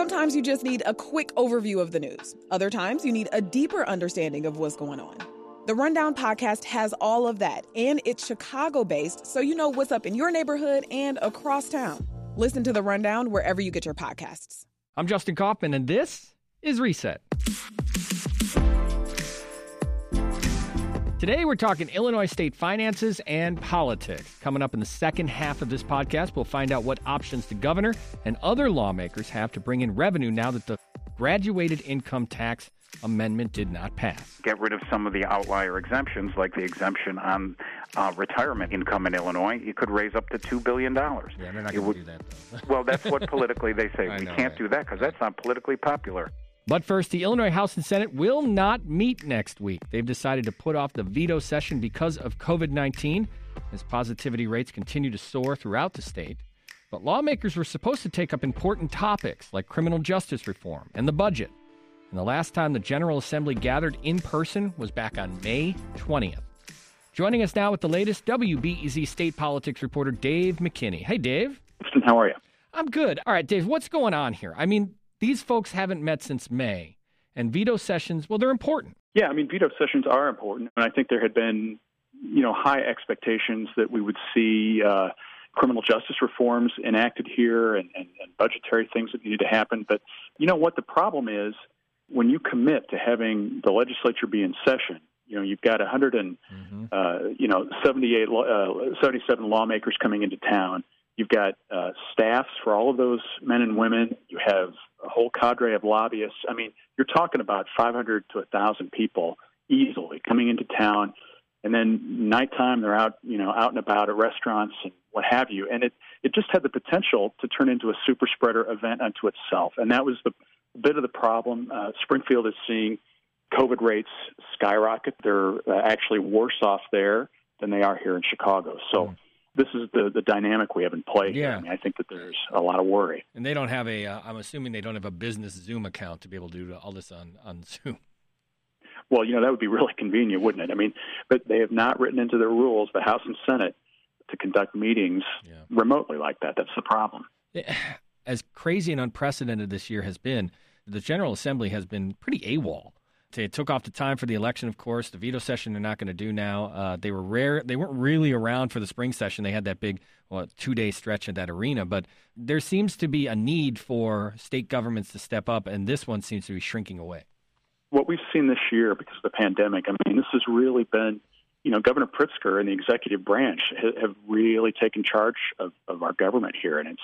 Sometimes you just need a quick overview of the news. Other times you need a deeper understanding of what's going on. The Rundown podcast has all of that, and it's Chicago based, so you know what's up in your neighborhood and across town. Listen to The Rundown wherever you get your podcasts. I'm Justin Kaufmann, and this is Reset. Today, we're talking Illinois state finances and politics. Coming up in the second half of this podcast, we'll find out what options the governor and other lawmakers have to bring in revenue now that the graduated income tax amendment did not pass. Get rid of some of the outlier exemptions, like the exemption on uh, retirement income in Illinois. You could raise up to $2 billion. Yeah, they're not going to do that, though. well, that's what politically they say. I we know, can't right. do that because that's not politically popular. But first, the Illinois House and Senate will not meet next week. They've decided to put off the veto session because of COVID 19 as positivity rates continue to soar throughout the state. But lawmakers were supposed to take up important topics like criminal justice reform and the budget. And the last time the General Assembly gathered in person was back on May 20th. Joining us now with the latest WBEZ state politics reporter Dave McKinney. Hey, Dave. How are you? I'm good. All right, Dave, what's going on here? I mean, these folks haven't met since May, and veto sessions, well, they're important. Yeah, I mean, veto sessions are important, and I think there had been, you know, high expectations that we would see uh, criminal justice reforms enacted here and, and, and budgetary things that needed to happen. But you know what the problem is when you commit to having the legislature be in session. You know, you've got 100 and uh, you know 78, uh, 77 lawmakers coming into town. You've got uh, staffs for all of those men and women. You have a whole cadre of lobbyists. I mean, you're talking about 500 to 1,000 people easily coming into town, and then nighttime they're out, you know, out and about at restaurants and what have you. And it it just had the potential to turn into a super spreader event unto itself. And that was the bit of the problem. Uh, Springfield is seeing COVID rates skyrocket. They're uh, actually worse off there than they are here in Chicago. So. This is the, the dynamic we have in play. Yeah. I mean, I think that there's a lot of worry. And they don't have a, uh, I'm assuming they don't have a business Zoom account to be able to do all this on, on Zoom. Well, you know, that would be really convenient, wouldn't it? I mean, but they have not written into their rules, the House and Senate, to conduct meetings Yeah. remotely like that. That's the problem. As crazy and unprecedented this year has been, the General Assembly has been pretty AWOL. They took off the time for the election, of course. The veto session they're not going to do now. Uh, they were rare. They weren't really around for the spring session. They had that big well, two day stretch at that arena. But there seems to be a need for state governments to step up, and this one seems to be shrinking away. What we've seen this year because of the pandemic, I mean, this has really been, you know, Governor Pritzker and the executive branch have really taken charge of, of our government here, and it's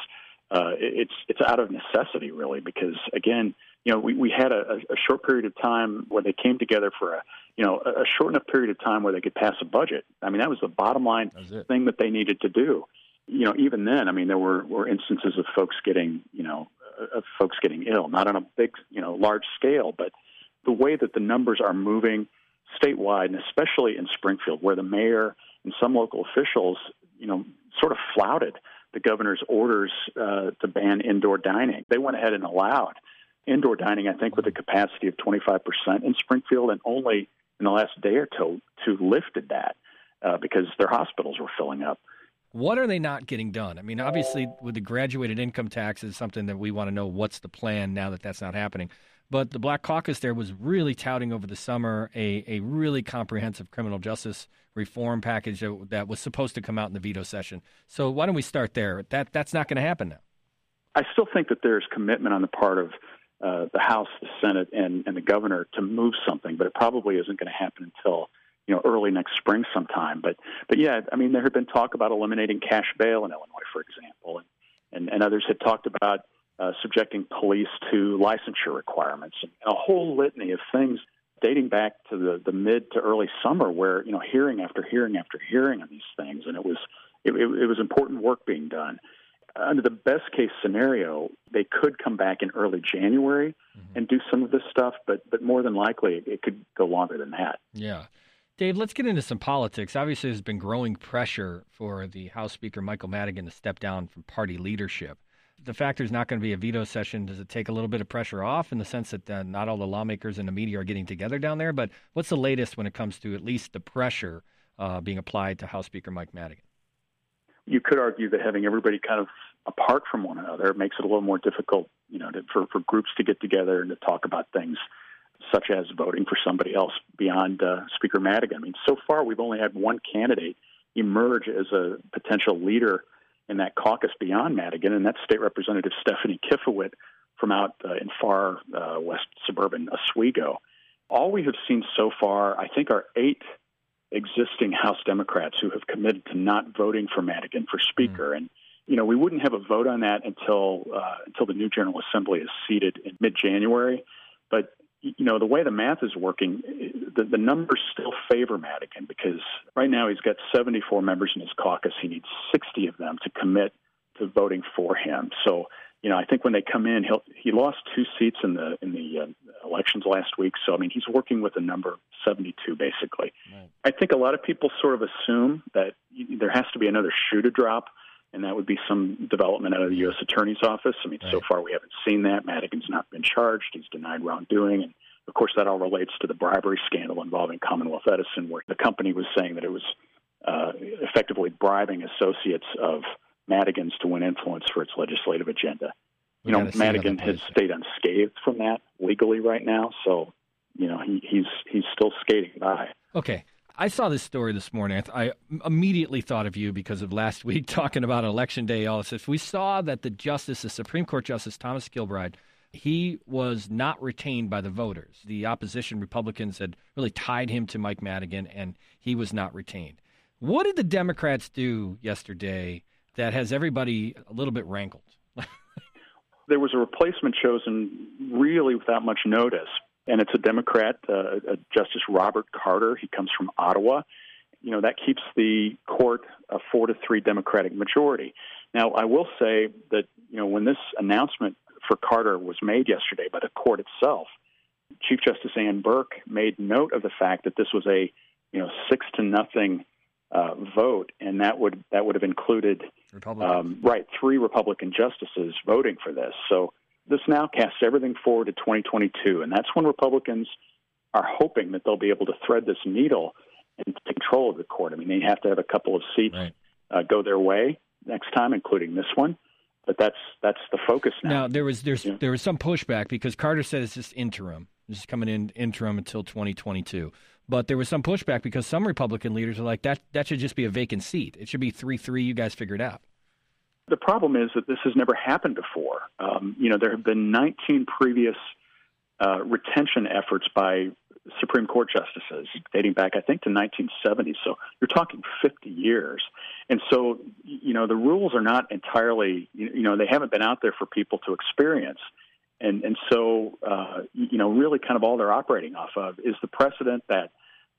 uh, it's it's out of necessity, really, because again, you know, we, we had a, a short period of time where they came together for a, you know, a short enough period of time where they could pass a budget. I mean, that was the bottom line thing that they needed to do. You know, even then, I mean, there were, were instances of folks getting, you know, of folks getting ill, not on a big, you know, large scale, but the way that the numbers are moving statewide, and especially in Springfield, where the mayor and some local officials, you know, sort of flouted the governor's orders uh, to ban indoor dining. They went ahead and allowed indoor dining, I think, with a capacity of 25% in Springfield, and only in the last day or two, two lifted that uh, because their hospitals were filling up. What are they not getting done? I mean, obviously, with the graduated income tax is something that we want to know what's the plan now that that's not happening. But the Black Caucus there was really touting over the summer a, a really comprehensive criminal justice reform package that, that was supposed to come out in the veto session. So why don't we start there? That that's not going to happen now. I still think that there's commitment on the part of uh, the House, the Senate, and, and the governor to move something, but it probably isn't going to happen until you know early next spring sometime. But but yeah, I mean there had been talk about eliminating cash bail in Illinois, for example, and and, and others had talked about uh, subjecting police to licensure requirements and a whole litany of things dating back to the, the mid to early summer where you know hearing after hearing after hearing on these things and it was it, it, it was important work being done under the best case scenario they could come back in early january and do some of this stuff but but more than likely it could go longer than that Yeah. Dave, let's get into some politics. Obviously, there's been growing pressure for the House Speaker Michael Madigan to step down from party leadership. The fact there's not going to be a veto session, does it take a little bit of pressure off in the sense that uh, not all the lawmakers and the media are getting together down there? But what's the latest when it comes to at least the pressure uh, being applied to House Speaker Mike Madigan? you could argue that having everybody kind of apart from one another makes it a little more difficult you know, to, for for groups to get together and to talk about things such as voting for somebody else beyond uh, Speaker Madigan. I mean, so far we've only had one candidate emerge as a potential leader in that caucus beyond Madigan, and that's State Representative Stephanie Kifowit from out uh, in far uh, west suburban Oswego. All we have seen so far, I think, are eight existing House Democrats who have committed to not voting for Madigan for Speaker, mm. and you know we wouldn't have a vote on that until uh, until the new General Assembly is seated in mid-January. But you know, the way the math is working, the, the numbers still favor Madigan because right now he's got 74 members in his caucus. He needs 60 of them to commit to voting for him. So, you know, I think when they come in, he'll he lost two seats in the in the uh, elections last week. So, I mean, he's working with a number 72 basically. Right. I think a lot of people sort of assume that there has to be another shoe to drop and that would be some development out of the U.S. Attorney's Office. I mean, right. so far we haven't seen that. Madigan's not been charged; he's denied wrongdoing, and of course that all relates to the bribery scandal involving Commonwealth Edison, where the company was saying that it was uh, effectively bribing associates of Madigan's to win influence for its legislative agenda. We you know, Madigan has stayed unscathed from that legally right now, so you know he, he's he's still skating by. Okay, I saw this story this morning. I, immediately thought of you because of last week talking about election day. All this. If We saw that the justice, the Supreme Court Justice Thomas Kilbride, he was not retained by the voters. The opposition Republicans had really tied him to Mike Madigan, and he was not retained. What did the Democrats do yesterday that has everybody a little bit rankled? there was a replacement chosen really without much notice and it's a Democrat, uh, Justice Robert Carter. He comes from Ottawa. You know that keeps the court a four to three Democratic majority. Now, I will say that you know when this announcement for Carter was made yesterday by the court itself, Chief Justice Ann Burke made note of the fact that this was a you know six to nothing uh, vote, and that would that would have included um, right three Republican justices voting for this. So this now casts everything forward to 2022, and that's when Republicans are hoping that they'll be able to thread this needle and control of the court. I mean, they have to have a couple of seats right. uh, go their way next time, including this one. But that's that's the focus now. Now there was there's yeah. there was some pushback because Carter said it's just interim. This is coming in interim until 2022. But there was some pushback because some Republican leaders are like that that should just be a vacant seat. It should be three three. You guys figure it out. The problem is that this has never happened before. Um, you know, there have been 19 previous uh, retention efforts by Supreme Court justices dating back, I think, to 1970. So you're talking 50 years. And so, you know, the rules are not entirely, you know, they haven't been out there for people to experience. And, and so, uh, you know, really kind of all they're operating off of is the precedent that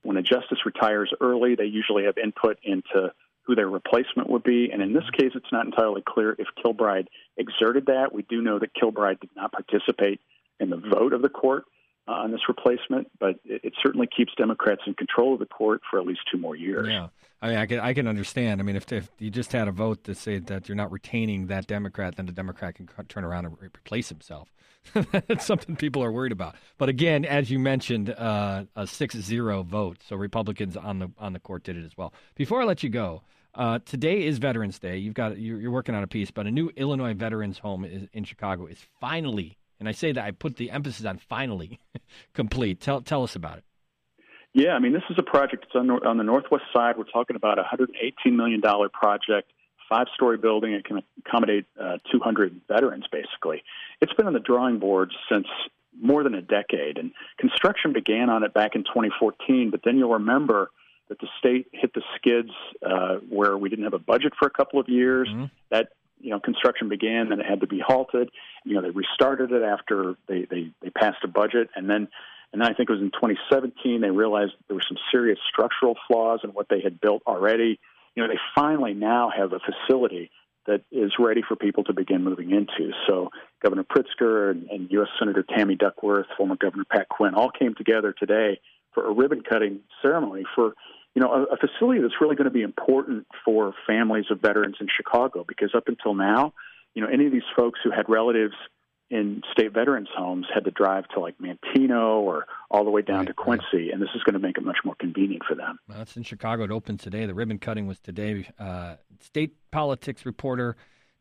when a justice retires early, they usually have input into who their replacement would be. And in this case, it's not entirely clear if Kilbride exerted that. We do know that Kilbride did not participate in the vote of the court uh, on this replacement, but it, it, certainly keeps Democrats in control of the court for at least two more years. Yeah. I mean, I can, I can understand. I mean, if, if you just had a vote to say that you're not retaining that Democrat, then the Democrat can turn around and replace himself. That's something people are worried about. But again, as you mentioned, uh, a 6-0 vote, so Republicans on the on the court did it as well. Before I let you go, uh, today is Veterans Day. You've got you're, you're, working on a piece, but a new Illinois veterans home is, in Chicago is finally, and I say that I put the emphasis on finally, complete. Tell tell us about it. Yeah, I mean this is a project that's on, on the northwest side. We're talking about a 118 million dollar project, five story building. It can accommodate uh, 200 veterans. Basically, it's been on the drawing board since more than a decade, and construction began on it back in 2014. But then you'll remember that the state hit the skids uh, where we didn't have a budget for a couple of years. Mm-hmm. That you know construction began, and it had to be halted. You know they restarted it after they they, they passed a budget, and then and then I think it was in 2017 they realized there were some serious structural flaws in what they had built already. You know they finally now have a facility that is ready for people to begin moving into. So Governor Pritzker and, and U.S. Senator Tammy Duckworth, former Governor Pat Quinn, all came together today for a ribbon cutting ceremony for you know, a, a facility that's really going to be important for families of veterans in Chicago because up until now, you know, any of these folks who had relatives in state veterans homes had to drive to like Manteno or all the way down right, to Quincy, right. and this is going to make it much more convenient for them. Well, it's in Chicago. It opened today. The ribbon cutting was today. Uh, state politics reporter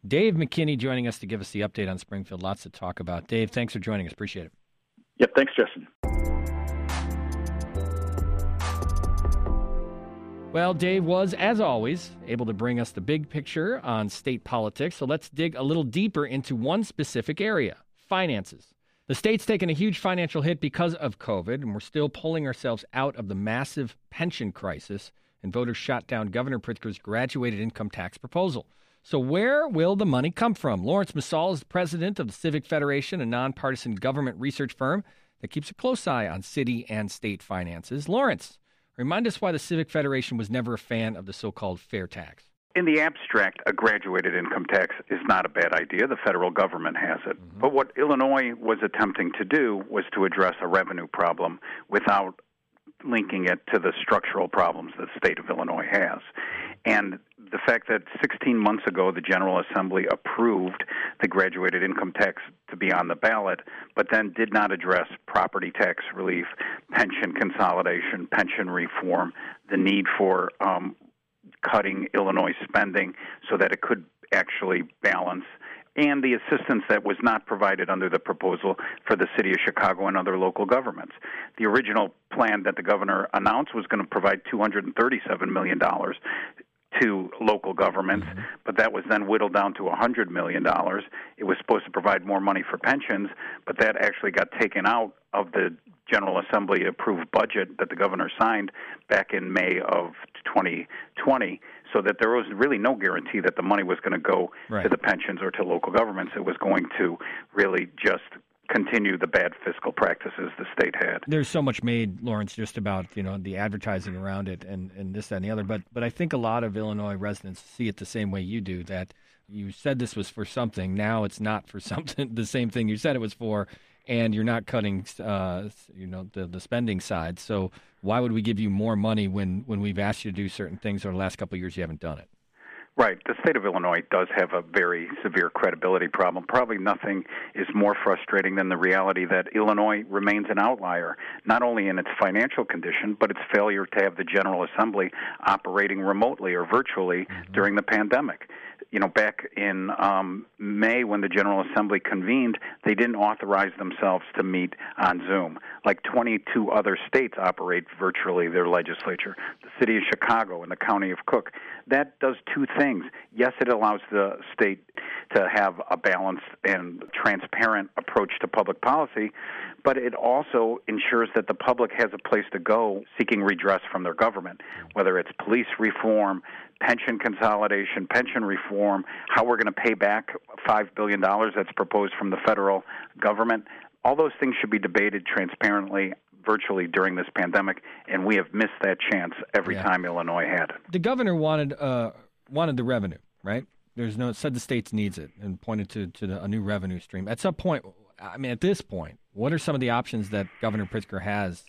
Dave McKinney joining us to give us the update on Springfield. Lots to talk about. Dave, thanks for joining us. Appreciate it. Yep, thanks, Justin. Well, Dave was, as always, able to bring us the big picture on state politics. So let's dig a little deeper into one specific area finances. The state's taken a huge financial hit because of COVID, and we're still pulling ourselves out of the massive pension crisis. And voters shot down Governor Pritzker's graduated income tax proposal. So, where will the money come from? Laurence Msall is the president of the Civic Federation, a nonpartisan government research firm that keeps a close eye on city and state finances. Laurence, Remind us why the Civic Federation was never a fan of the so called fair tax. In the abstract, a graduated income tax is not a bad idea. The federal government has it. Mm-hmm. But what Illinois was attempting to do was to address a revenue problem without linking it to the structural problems that the state of Illinois has. And the fact that 16 months ago the General Assembly approved the graduated income tax to be on the ballot, but then did not address property tax relief, pension consolidation, pension reform, the need for um, cutting Illinois spending so that it could actually balance and the assistance that was not provided under the proposal for the city of Chicago and other local governments. The original plan that the governor announced was going to provide $237 million to local governments, mm-hmm. but that was then whittled down to $100 million. It was supposed to provide more money for pensions, but that actually got taken out of the General Assembly approved budget that the governor signed back in May of 2020, so that there was really no guarantee that the money was going to go right. to the pensions or to local governments. It was going to really just continue the bad fiscal practices the state had. There's so much made, Laurence, just about you know the advertising around it and, and this, that, and the other. But but I think a lot of Illinois residents see it the same way you do. That you said this was for something. Now it's not for something. The same thing you said it was for, and you're not cutting, uh, you know, the the spending side. So why would we give you more money when when we've asked you to do certain things over the last couple of years you haven't done it? Right. The state of Illinois does have a very severe credibility problem. Probably nothing is more frustrating than the reality that Illinois remains an outlier, not only in its financial condition, but its failure to have the General Assembly operating remotely or virtually mm-hmm. during the pandemic you know, back in um, May when the General Assembly convened, they didn't authorize themselves to meet on Zoom. Like 22 other states operate virtually their legislature. The city of Chicago and the county of Cook. That does two things. Yes, it allows the state to have a balanced and transparent approach to public policy, but it also ensures that the public has a place to go seeking redress from their government, whether it's police reform, pension consolidation, pension reform, how we're going to pay back $5 billion that's proposed from the federal government. All those things should be debated transparently virtually during this pandemic, and we have missed that chance every yeah. time Illinois had it. The governor wanted uh, wanted the revenue, right? There's no said the states needs it, and pointed to to the, a new revenue stream. At some point, I mean, at this point, what are some of the options that Governor Pritzker has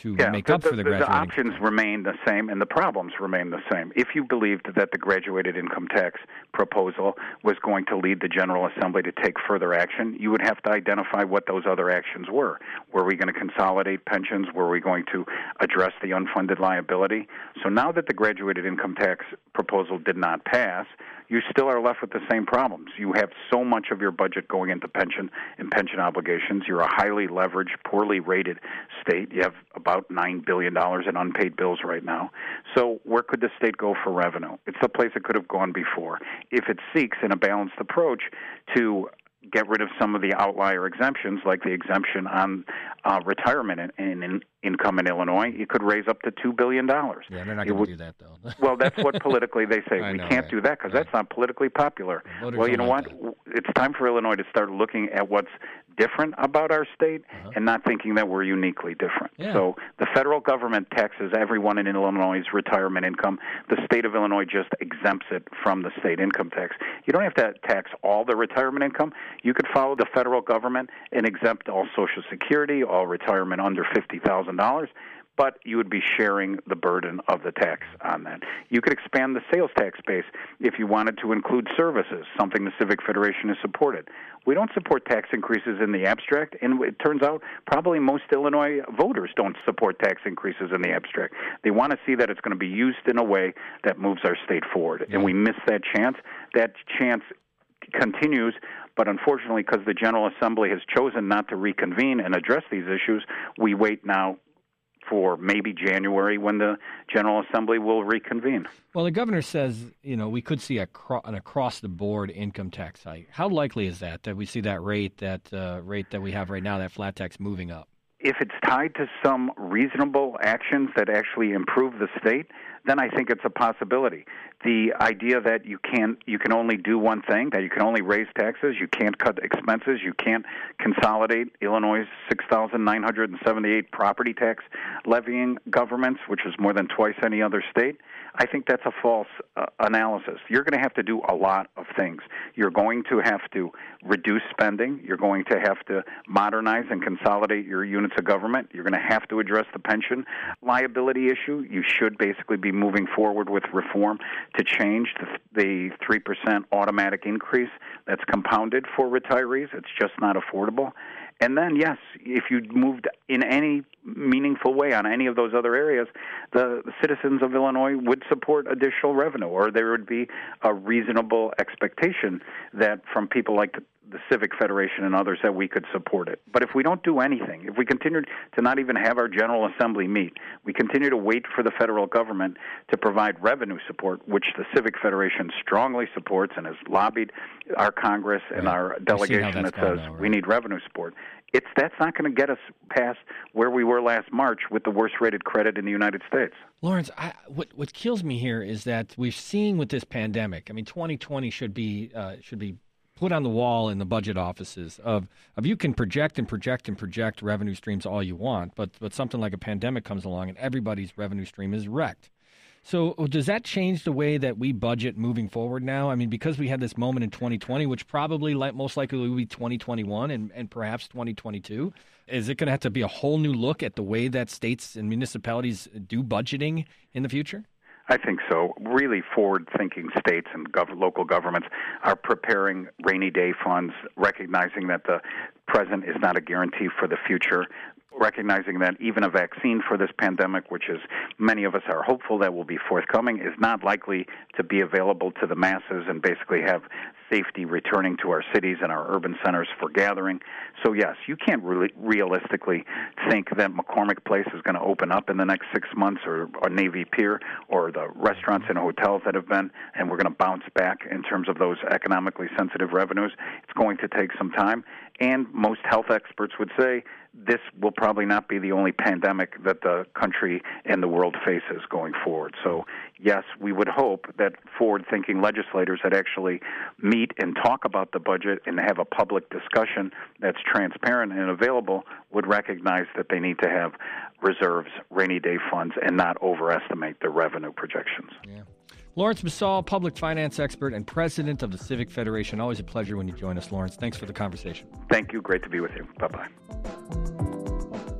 to yeah, make the, up for the, the, graduating. The options remain the same, and the problems remain the same. If you believed that the graduated income tax proposal was going to lead the General Assembly to take further action, you would have to identify what those other actions were. Were we going to consolidate pensions? Were we going to address the unfunded liability? So now that the graduated income tax proposal did not pass, you still are left with the same problems. You have so much of your budget going into pension and pension obligations. You're a highly leveraged, poorly rated state. You have about $9 billion in unpaid bills right now. So, where could the state go for revenue? It's the place it could have gone before. If it seeks, in a balanced approach, to get rid of some of the outlier exemptions, like the exemption on uh, retirement in, in, income in Illinois, it could raise up to two billion dollars. Yeah, they're not going to do that though. well, that's what politically they say. we know, can't right. do that because right. that's not politically popular. well, you know what? That. It's time for Illinois to start looking at what's different about our state uh-huh. and not thinking that we're uniquely different. Yeah. So the federal government taxes everyone in Illinois' retirement income. The state of Illinois just exempts it from the state income tax. You don't have to tax all the retirement income. You could follow the federal government and exempt all Social Security, all retirement under fifty thousand dollars but you would be sharing the burden of the tax on that. You could expand the sales tax base if you wanted to include services, something the Civic Federation has supported. We don't support tax increases in the abstract, and it turns out probably most Illinois voters don't support tax increases in the abstract. They want to see that it's going to be used in a way that moves our state forward, and we miss that chance. That chance continues. But unfortunately, because the General Assembly has chosen not to reconvene and address these issues, we wait now for maybe January when the General Assembly will reconvene. Well, the governor says, you know, we could see a cro- an across the board income tax hike. How likely is that that we see that rate that uh, rate that we have right now, that flat tax moving up? If it's tied to some reasonable actions that actually improve the state, then I think it's a possibility. The idea that you can you can only do one thing, that you can only raise taxes, you can't cut expenses, you can't consolidate Illinois' 6,978 property tax levying governments, which is more than twice any other state. I think that's a false uh, analysis. You're going to have to do a lot of things. You're going to have to reduce spending. You're going to have to modernize and consolidate your units of government. You're going to have to address the pension liability issue. You should basically be moving forward with reform to change the, the 3% automatic increase that's compounded for retirees. It's just not affordable. And then, yes, if you moved in any meaningful way on any of those other areas, the citizens of Illinois would support additional revenue, or there would be a reasonable expectation that from people like the, Civic Federation and others that we could support it. But if we don't do anything, if we continue to not even have our General Assembly meet, we continue to wait for the federal government to provide revenue support, which the Civic Federation strongly supports and has lobbied our Congress and right. our delegation that says now, right? we need revenue support it's that's not going to get us past where we were last March with the worst rated credit in the United States. Laurence, I, what what kills me here is that we're seeing with this pandemic. I mean, 2020 should be uh, should be put on the wall in the budget offices of of you can project and project and project revenue streams all you want, but but something like a pandemic comes along and everybody's revenue stream is wrecked. So oh, does that change the way that we budget moving forward now? I mean, because we had this moment in 2020, which probably most likely will be 2021 and, and perhaps 2022, is it going to have to be a whole new look at the way that states and municipalities do budgeting in the future? I think so. Really forward thinking states and gov- local governments are preparing rainy day funds, recognizing that the present is not a guarantee for the future recognizing that even a vaccine for this pandemic, which is many of us are hopeful that will be forthcoming, is not likely to be available to the masses and basically have safety returning to our cities and our urban centers for gathering. So yes, you can't really realistically think that McCormick Place is going to open up in the next six months, or, or Navy Pier, or the restaurants and hotels that have been, and we're going to bounce back in terms of those economically sensitive revenues. It's going to take some time, and most health experts would say this will probably not be the only pandemic that the country and the world faces going forward. So, yes, we would hope that forward thinking legislators that actually meet and talk about the budget and have a public discussion that's transparent and available would recognize that they need to have reserves, rainy day funds, and not overestimate the revenue projections. Yeah. Laurence Msall, public finance expert and president of the Civic Federation. Always a pleasure when you join us, Laurence. Thanks for the conversation. Thank you. Great to be with you. Bye bye.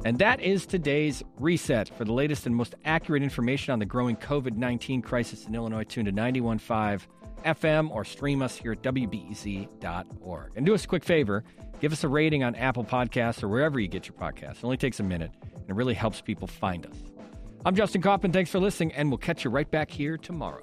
And that is today's reset. For the latest and most accurate information on the growing COVID 19 crisis in Illinois, tune to 915 FM or stream us here at WBEZ.org. And do us a quick favor give us a rating on Apple Podcasts or wherever you get your podcasts. It only takes a minute, and it really helps people find us. I'm Justin Kaufmann. Thanks for listening, and we'll catch you right back here tomorrow.